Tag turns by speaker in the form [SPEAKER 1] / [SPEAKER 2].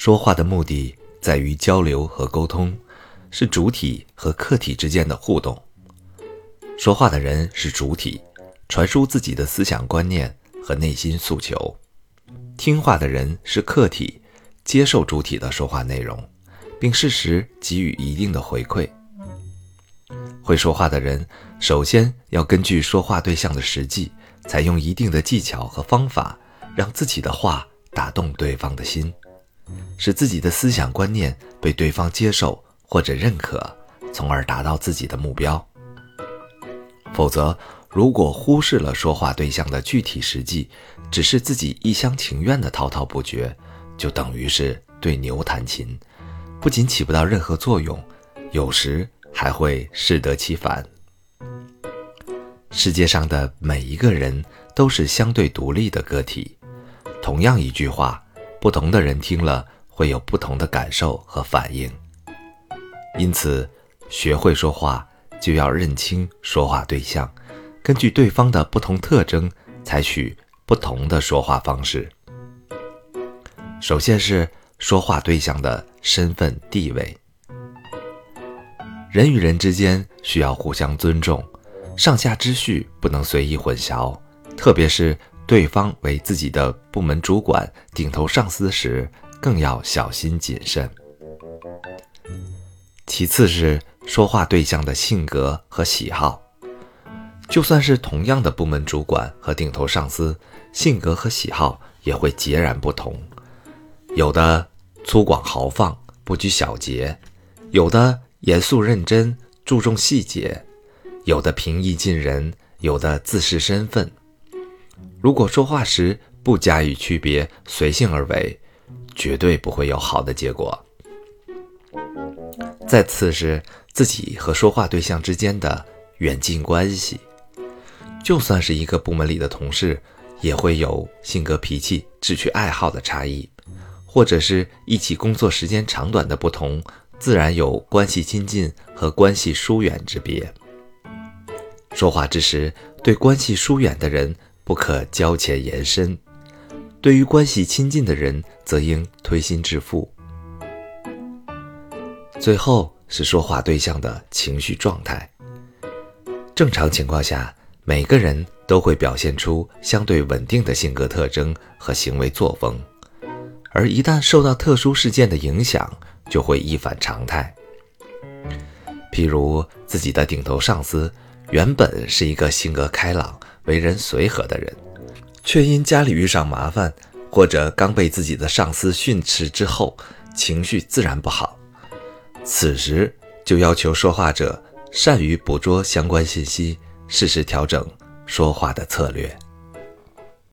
[SPEAKER 1] 说话的目的在于交流和沟通，是主体和客体之间的互动。说话的人是主体，传输自己的思想观念和内心诉求；听话的人是客体，接受主体的说话内容，并适时给予一定的回馈。会说话的人，首先要根据说话对象的实际，采用一定的技巧和方法，让自己的话打动对方的心。使自己的思想观念被对方接受或者认可，从而达到自己的目标。否则，如果忽视了说话对象的具体实际，只是自己一厢情愿的滔滔不绝，就等于是对牛弹琴，不仅起不到任何作用，有时还会适得其反。世界上的每一个人都是相对独立的个体，同样一句话。不同的人听了会有不同的感受和反应，因此，学会说话就要认清说话对象，根据对方的不同特征，采取不同的说话方式。首先是说话对象的身份地位，人与人之间需要互相尊重，上下之序不能随意混淆，特别是。对方为自己的部门主管、顶头上司时，更要小心谨慎。其次是说话对象的性格和喜好，就算是同样的部门主管和顶头上司，性格和喜好也会截然不同。有的粗犷豪放，不拘小节；有的严肃认真，注重细节；有的平易近人，有的自视身份。如果说话时不加以区别，随性而为，绝对不会有好的结果。再次是自己和说话对象之间的远近关系，就算是一个部门里的同事，也会有性格、脾气、志趣、爱好的差异，或者是一起工作时间长短的不同，自然有关系亲近和关系疏远之别。说话之时，对关系疏远的人。不可交浅言深，对于关系亲近的人，则应推心置腹。最后是说话对象的情绪状态。正常情况下，每个人都会表现出相对稳定的性格特征和行为作风，而一旦受到特殊事件的影响，就会一反常态。譬如自己的顶头上司原本是一个性格开朗。为人随和的人，却因家里遇上麻烦，或者刚被自己的上司训斥之后，情绪自然不好。此时就要求说话者善于捕捉相关信息，适时调整说话的策略。